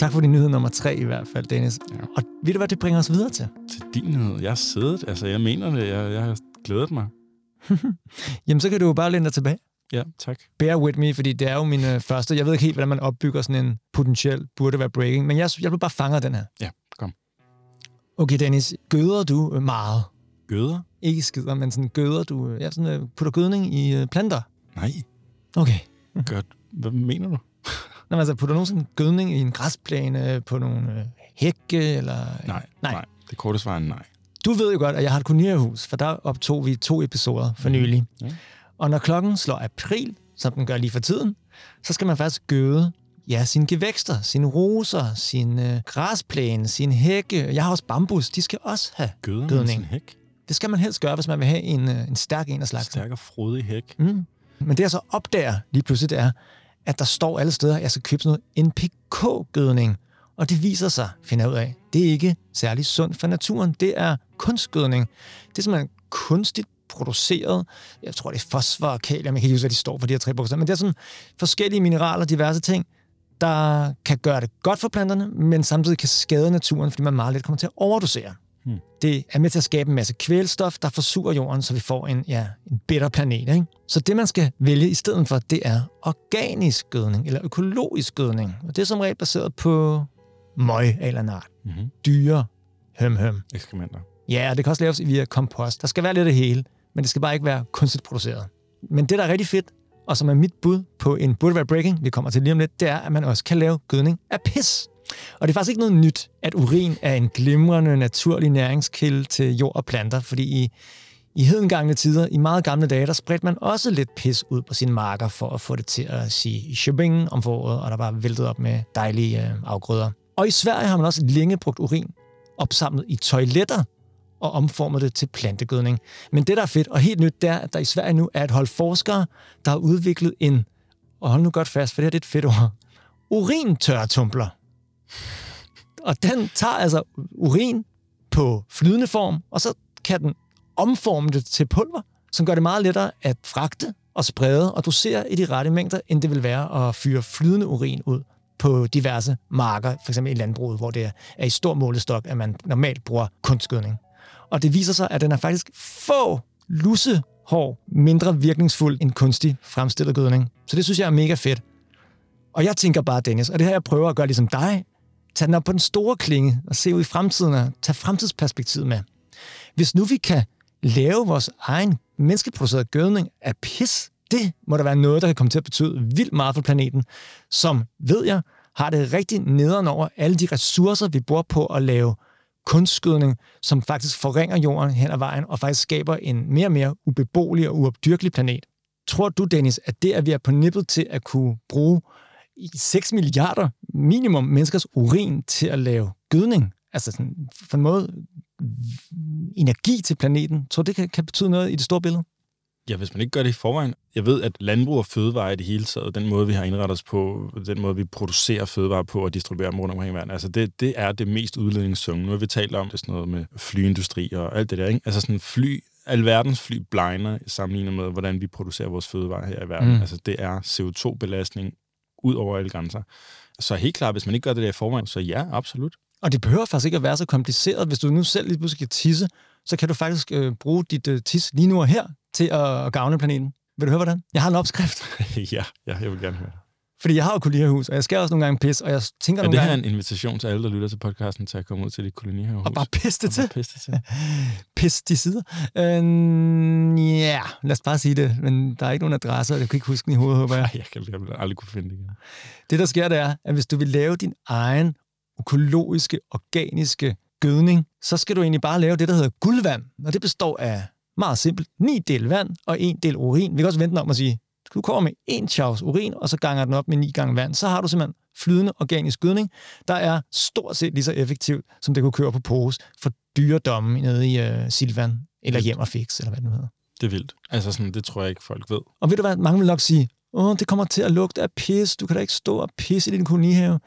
Tak for din nyhed nummer tre i hvert fald, Dennis. Ja. Og ved du, hvad det bringer os videre til? Til din nyhed. Jeg har siddet, altså jeg mener det, jeg, jeg har glædet mig. Jamen, så kan du jo bare læne dig tilbage. Ja, tak. Bear with me, fordi det er jo min øh, første. Jeg ved ikke helt, hvordan man opbygger sådan en potentiel burde være breaking, men jeg, jeg blev bare fanget af den her. Ja, kom. Okay, Dennis, gøder du øh, meget? Gøder? Ikke skider, men sådan gøder du, øh, ja, sådan øh, putter gødning i øh, planter? Nej, Okay. godt. Hvad mener du? Nå, men altså, putter du nogensinde gødning i en græsplæne på nogle øh, hække, eller... Nej, Nej. nej. Det korte svar er nej. Du ved jo godt, at jeg har et kolonierhus, for der optog vi to episoder for nylig. Ja. Og når klokken slår april, som den gør lige for tiden, så skal man faktisk gøde ja, sine gevækster, sine roser, sin øh, græsplæne, sin hække. Jeg har også bambus, de skal også have. Gøder Gødning. sin hæk? Det skal man helst gøre, hvis man vil have en, øh, en stærk en af slagsen. Stærk og frodig hæk. Mm. Men det jeg så opdager lige pludselig, det er, at der står alle steder, at jeg skal købe sådan noget NPK-gødning. Og det viser sig, finder jeg ud af, det er ikke særlig sundt for naturen. Det er kunstgødning. Det er simpelthen kunstigt produceret. Jeg tror, det er fosfor og kalium. Jeg kan ikke huske, hvad de står for, de her tre bogstaver. Men det er sådan forskellige mineraler, diverse ting, der kan gøre det godt for planterne, men samtidig kan skade naturen, fordi man meget let kommer til at overdosere. Hmm. Det er med til at skabe en masse kvælstof, der forsurer jorden, så vi får en, ja, en bitter planet. Ikke? Så det, man skal vælge i stedet for, det er organisk gødning, eller økologisk gødning. Og det er som regel baseret på møg eller anden art. Mm-hmm. Dyre, høm, høm. Ekskrementer. Ja, og det kan også laves via kompost. Der skal være lidt af det hele, men det skal bare ikke være kunstigt produceret. Men det, der er rigtig fedt, og som er mit bud på en burde være breaking, vi kommer til lige om lidt, det er, at man også kan lave gødning af pis. Og det er faktisk ikke noget nyt, at urin er en glimrende naturlig næringskilde til jord og planter, fordi i, i hedengangne tider, i meget gamle dage, der spredte man også lidt pis ud på sine marker for at få det til at sige shipping om foråret, og der var væltet op med dejlige øh, afgrøder. Og i Sverige har man også længe brugt urin opsamlet i toiletter og omformet det til plantegødning. Men det, der er fedt og helt nyt, det er, at der i Sverige nu er et hold forskere, der har udviklet en, og hold nu godt fast, for det her det er et fedt ord, urintørretumbler. Og den tager altså urin på flydende form, og så kan den omforme det til pulver, som gør det meget lettere at fragte og sprede og dosere i de rette mængder, end det vil være at fyre flydende urin ud på diverse marker, f.eks. i landbruget, hvor det er i stor målestok, at man normalt bruger kunstgødning. Og det viser sig, at den er faktisk få lussehår mindre virkningsfuld end kunstig fremstillet gødning. Så det synes jeg er mega fedt. Og jeg tænker bare, Dennis, og det her jeg prøver at gøre ligesom dig, tag den op på den store klinge og se ud i fremtiden og tage fremtidsperspektivet med. Hvis nu vi kan lave vores egen menneskeproduceret gødning af pis, det må der være noget, der kan komme til at betyde vildt meget for planeten, som, ved jeg, har det rigtig nederen over alle de ressourcer, vi bruger på at lave kunstgødning, som faktisk forringer jorden hen ad vejen og faktisk skaber en mere og mere ubeboelig og uopdyrkelig planet. Tror du, Dennis, at det, at vi er på nippet til at kunne bruge 6 milliarder minimum menneskers urin til at lave gødning, altså sådan, for en måde energi til planeten, tror det kan, kan betyde noget i det store billede? Ja, hvis man ikke gør det i forvejen. Jeg ved, at landbrug og fødevare i det hele taget, den måde, vi har indrettet os på, den måde, vi producerer fødevare på og distribuerer dem rundt omkring i verden, altså det, det er det mest udledningssunge. Nu har vi talt om det sådan noget med flyindustri og alt det der, ikke? Altså sådan fly, alverdens fly blegner sammenlignet med, hvordan vi producerer vores fødevare her i verden. Mm. Altså det er CO2-belastning ud over alle grænser. Så helt klart, hvis man ikke gør det der i forvejen, så ja, absolut. Og det behøver faktisk ikke at være så kompliceret. Hvis du nu selv lige pludselig kan tisse, så kan du faktisk øh, bruge dit øh, tis lige nu og her til at, at gavne planeten. Vil du høre, hvordan? Jeg har en opskrift, ja, ja, jeg vil gerne høre. Fordi jeg har jo kolonierhus, og jeg skal også nogle gange pisse, og jeg tænker Er nogle det her gange... en invitation til alle, der lytter til podcasten, til at komme ud til dit kolonihavehus? Og bare pisse det til. Pisse det til. Pesticider. Øh, ja, lad os bare sige det. Men der er ikke nogen adresse, og jeg kan ikke huske den i hovedet, håber jeg. Ej, jeg kan jeg vil aldrig kunne finde det igen. Det, der sker, det er, at hvis du vil lave din egen økologiske, organiske gødning, så skal du egentlig bare lave det, der hedder guldvand. Og det består af meget simpelt 9 del vand og en del urin. Vi kan også vente om at sige, du kommer med en chaus urin, og så ganger den op med 9 gange vand. Så har du simpelthen flydende organisk gødning, der er stort set lige så effektivt, som det kunne køre på pose for dyredomme nede i uh, Silvan, eller hjem og fix, eller hvad det nu hedder. Det er vildt. Altså sådan, det tror jeg ikke, folk ved. Og ved du hvad, mange vil nok sige, åh, det kommer til at lugte af pis, du kan da ikke stå og pisse i din kolonihave.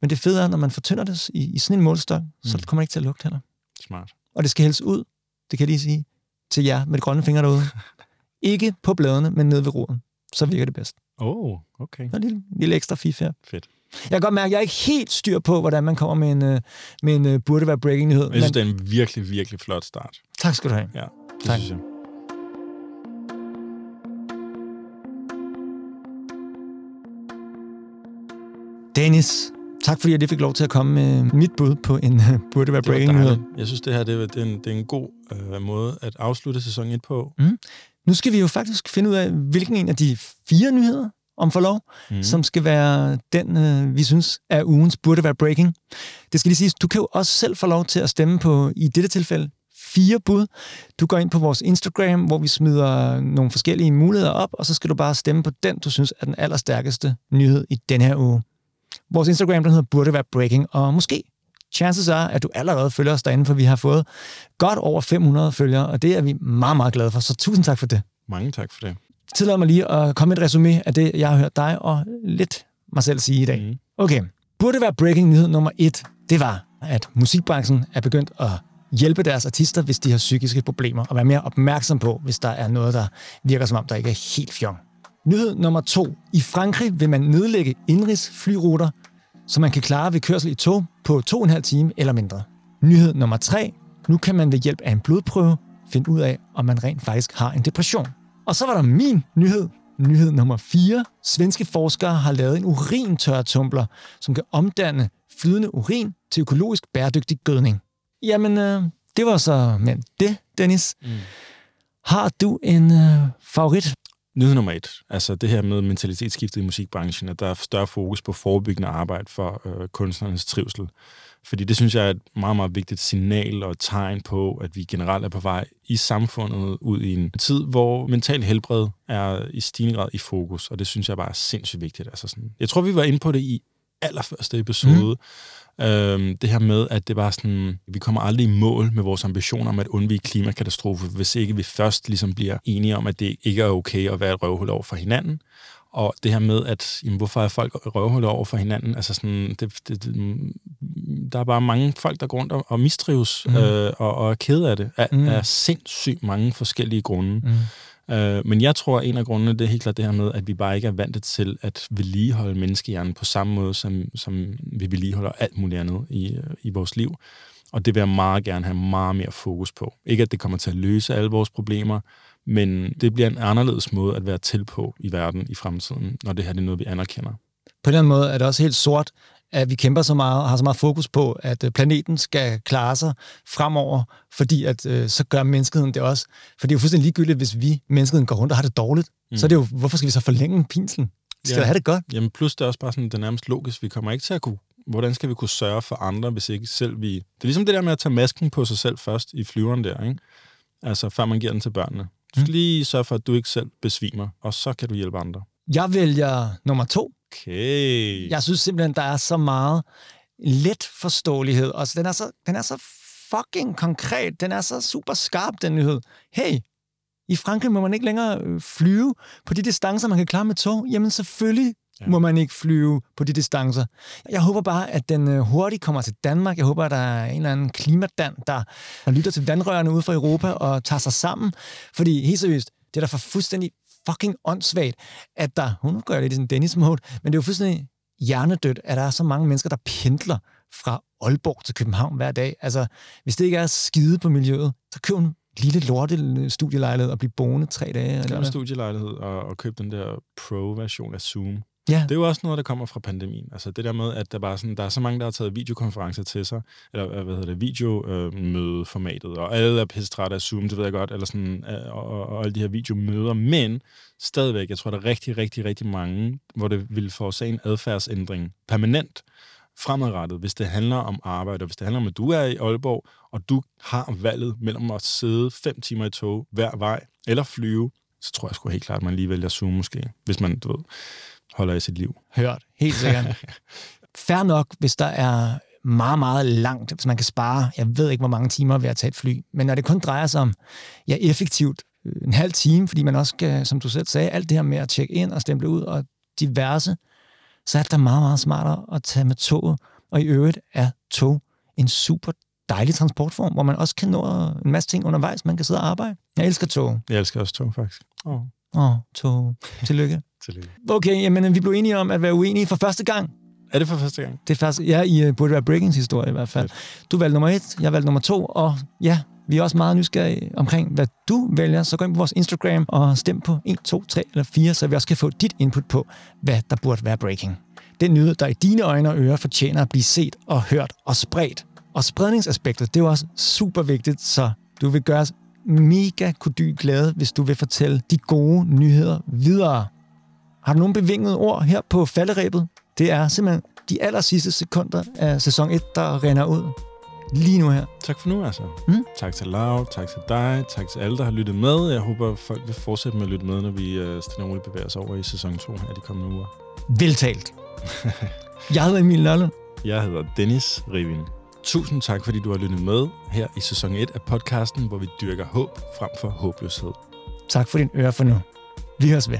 Men det fede er, når man fortynder det i, i sådan en målstok, mm. så kommer det ikke til at lugte heller. Smart. Og det skal hældes ud, det kan jeg lige sige, til jer med de grønne fingre derude. ikke på bladene, men nede ved roden. Så virker det bedst. Oh, okay. Og en lille, lille ekstra fif her. Fedt. Jeg kan godt mærke, at jeg er ikke helt styr på, hvordan man kommer med en, øh, med en uh, burde være breaking nyhed. Jeg synes, men... det er en virkelig, virkelig flot start. Tak skal du have. Ja, det Tak. synes jeg. Dennis, tak fordi jeg lige fik lov til at komme med mit bud på en uh, burde være breaking nyhed. Jeg synes, det her det er, det er, en, det er en god øh, måde at afslutte sæson 1 på. Nu skal vi jo faktisk finde ud af, hvilken en af de fire nyheder om forlov, Mm. som skal være den, øh, vi synes er ugens burde være breaking. Det skal lige siges, du kan jo også selv få lov til at stemme på, i dette tilfælde, fire bud. Du går ind på vores Instagram, hvor vi smider nogle forskellige muligheder op, og så skal du bare stemme på den, du synes er den allerstærkeste nyhed i den her uge. Vores Instagram, den hedder burde være breaking, og måske chances er, at du allerede følger os derinde, for vi har fået godt over 500 følgere, og det er vi meget, meget glade for, så tusind tak for det. Mange tak for det. Tillad mig lige at komme et resume af det, jeg har hørt dig og lidt mig selv sige i dag. Mm. Okay, burde være breaking nyhed nummer et, det var, at musikbranchen er begyndt at hjælpe deres artister, hvis de har psykiske problemer, og være mere opmærksom på, hvis der er noget, der virker som om, der ikke er helt fjong. Nyhed nummer to. I Frankrig vil man nedlægge indrigs så man kan klare ved kørsel i tog på to og en halv time eller mindre. Nyhed nummer tre. Nu kan man ved hjælp af en blodprøve finde ud af, om man rent faktisk har en depression. Og så var der min nyhed. Nyhed nummer 4. Svenske forskere har lavet en urintørretumbler, som kan omdanne flydende urin til økologisk bæredygtig gødning. Jamen, øh, det var så men det, Dennis. Mm. Har du en øh, favorit? Nyhed nummer et, altså det her med mentalitetsskiftet i musikbranchen, at der er større fokus på forebyggende arbejde for øh, kunstnernes trivsel. Fordi det synes jeg er et meget, meget vigtigt signal og tegn på, at vi generelt er på vej i samfundet ud i en tid, hvor mental helbred er i stigende grad i fokus, og det synes jeg bare er sindssygt vigtigt. Altså sådan, jeg tror, vi var inde på det i allerførste episode, mm øhm, det her med, at det var sådan, vi kommer aldrig i mål med vores ambitioner om at undvige klimakatastrofe, hvis ikke vi først ligesom bliver enige om, at det ikke er okay at være et røvhul over for hinanden, og det her med, at jamen, hvorfor er folk røvhuller over for hinanden? Altså sådan, det, det, det, der er bare mange folk, der går rundt og, og mistrives mm. øh, og, og er ked af det, af, mm. af sindssygt mange forskellige grunde. Mm. Øh, men jeg tror, at en af grundene, det er helt klart det her med, at vi bare ikke er vant til at vedligeholde menneskehjernen på samme måde, som, som vi vedligeholder alt muligt andet i, øh, i vores liv. Og det vil jeg meget gerne have meget mere fokus på. Ikke at det kommer til at løse alle vores problemer, men det bliver en anderledes måde at være til på i verden i fremtiden, når det her det er noget, vi anerkender. På den måde er det også helt sort, at vi kæmper så meget og har så meget fokus på, at øh, planeten skal klare sig fremover, fordi at, øh, så gør menneskeheden det også. For det er jo fuldstændig ligegyldigt, hvis vi, menneskeheden, går rundt og har det dårligt. Mm. Så er det jo, hvorfor skal vi så forlænge pinslen? Vi skal Ja. have det godt. Jamen plus det er også bare sådan, det er nærmest logisk. Vi kommer ikke til at kunne, hvordan skal vi kunne sørge for andre, hvis ikke selv vi... Det er ligesom det der med at tage masken på sig selv først i flyveren der, ikke? Altså før man giver den til børnene. Du skal lige sørge for, at du ikke selv besvimer, og så kan du hjælpe andre. Jeg vælger nummer to. Okay. Jeg synes simpelthen, der er så meget let forståelighed. Og den er så, den er så fucking konkret. Den er så super skarp, den nyhed. Hey, i Frankrig må man ikke længere øh, flyve på de distancer, man kan klare med tog. Jamen selvfølgelig Ja. ja. må man ikke flyve på de distancer. Jeg håber bare, at den øh, hurtigt kommer til Danmark. Jeg håber, at der er en eller anden klimadan, der, der lytter til vandrørene ude fra Europa og tager sig sammen. Fordi helt seriøst, det er da for fuldstændig fucking åndssvagt, at der, hun gør lidt i sådan Dennis mode, men det er jo fuldstændig hjernedødt, at der er så mange mennesker, der pendler fra Aalborg til København hver dag. Altså, hvis det ikke er skide på miljøet, så køb en lille lorte studielejlighed og bliv boende tre dage. Køb en studielejlighed og, og køb den der pro-version af Zoom ja, Det er jo også noget, der kommer fra pandemien. Altså det der med, at der, bare sådan, der er så mange, der har taget videokonferencer til sig, eller øh, hvad hedder det, videomødeformatet, og alle er pissetrætte af Zoom, det ved jeg godt, eller sådan, øh, og, og, og alle de her videomøder, men stadigvæk, jeg tror, der er rigtig, rigtig, rigtig mange, hvor det vil forårsage en adfærdsændring permanent fremadrettet, hvis det handler om arbejde, og hvis det handler om, at du er i Aalborg, og du har valget mellem at sidde fem timer i tog hver vej, eller flyve, så tror jeg sgu helt klart, at man lige vælger Zoom måske, hvis man, du ved, holder i sit liv. hørt. Helt sikkert. Fær nok, hvis der er meget, meget langt, hvis man kan spare, jeg ved ikke, hvor mange timer ved at tage et fly, men når det kun drejer sig om, ja, effektivt øh, en halv time, fordi man også skal, som du selv sagde, alt det her med at tjekke ind og stemple ud og diverse, så er det da meget, meget smartere at tage med toget. Og i øvrigt er tog en super dejlig transportform, hvor man også kan nå en masse ting undervejs. Man kan sidde og arbejde. Jeg elsker tog. Jeg elsker også tog, faktisk. Åh, oh. oh, tog. Tillykke. Tillykke. Okay, jamen vi blev enige om at være uenige for første gang. Er det for første gang? Det er faktisk, ja, i uh, burde være Breakings historie i hvert fald. Du valgte nummer et, jeg valgte nummer to, og ja, vi er også meget nysgerrige omkring, hvad du vælger. Så gå ind på vores Instagram og stem på 1, 2, 3 eller 4, så vi også kan få dit input på, hvad der burde være breaking. Den nyhed, der i dine øjne og ører fortjener at blive set og hørt og spredt. Og spredningsaspektet, det er jo også super vigtigt, så du vil gøre os mega kodyl glade, hvis du vil fortælle de gode nyheder videre. Har du nogle bevingede ord her på falderæbet? Det er simpelthen de aller sidste sekunder af sæson 1, der render ud lige nu her. Tak for nu, altså. Mm? Tak til Lav, tak til dig, tak til alle, der har lyttet med. Jeg håber, folk vil fortsætte med at lytte med, når vi uh, stille og roligt bevæger os over i sæson 2 af de kommende uger. Veltalt. Jeg hedder Emil Nørlund. Jeg hedder Dennis Rivin. Tusind tak, fordi du har lyttet med her i sæson 1 af podcasten, hvor vi dyrker håb frem for håbløshed. Tak for din øre for nu. Vi høres ved.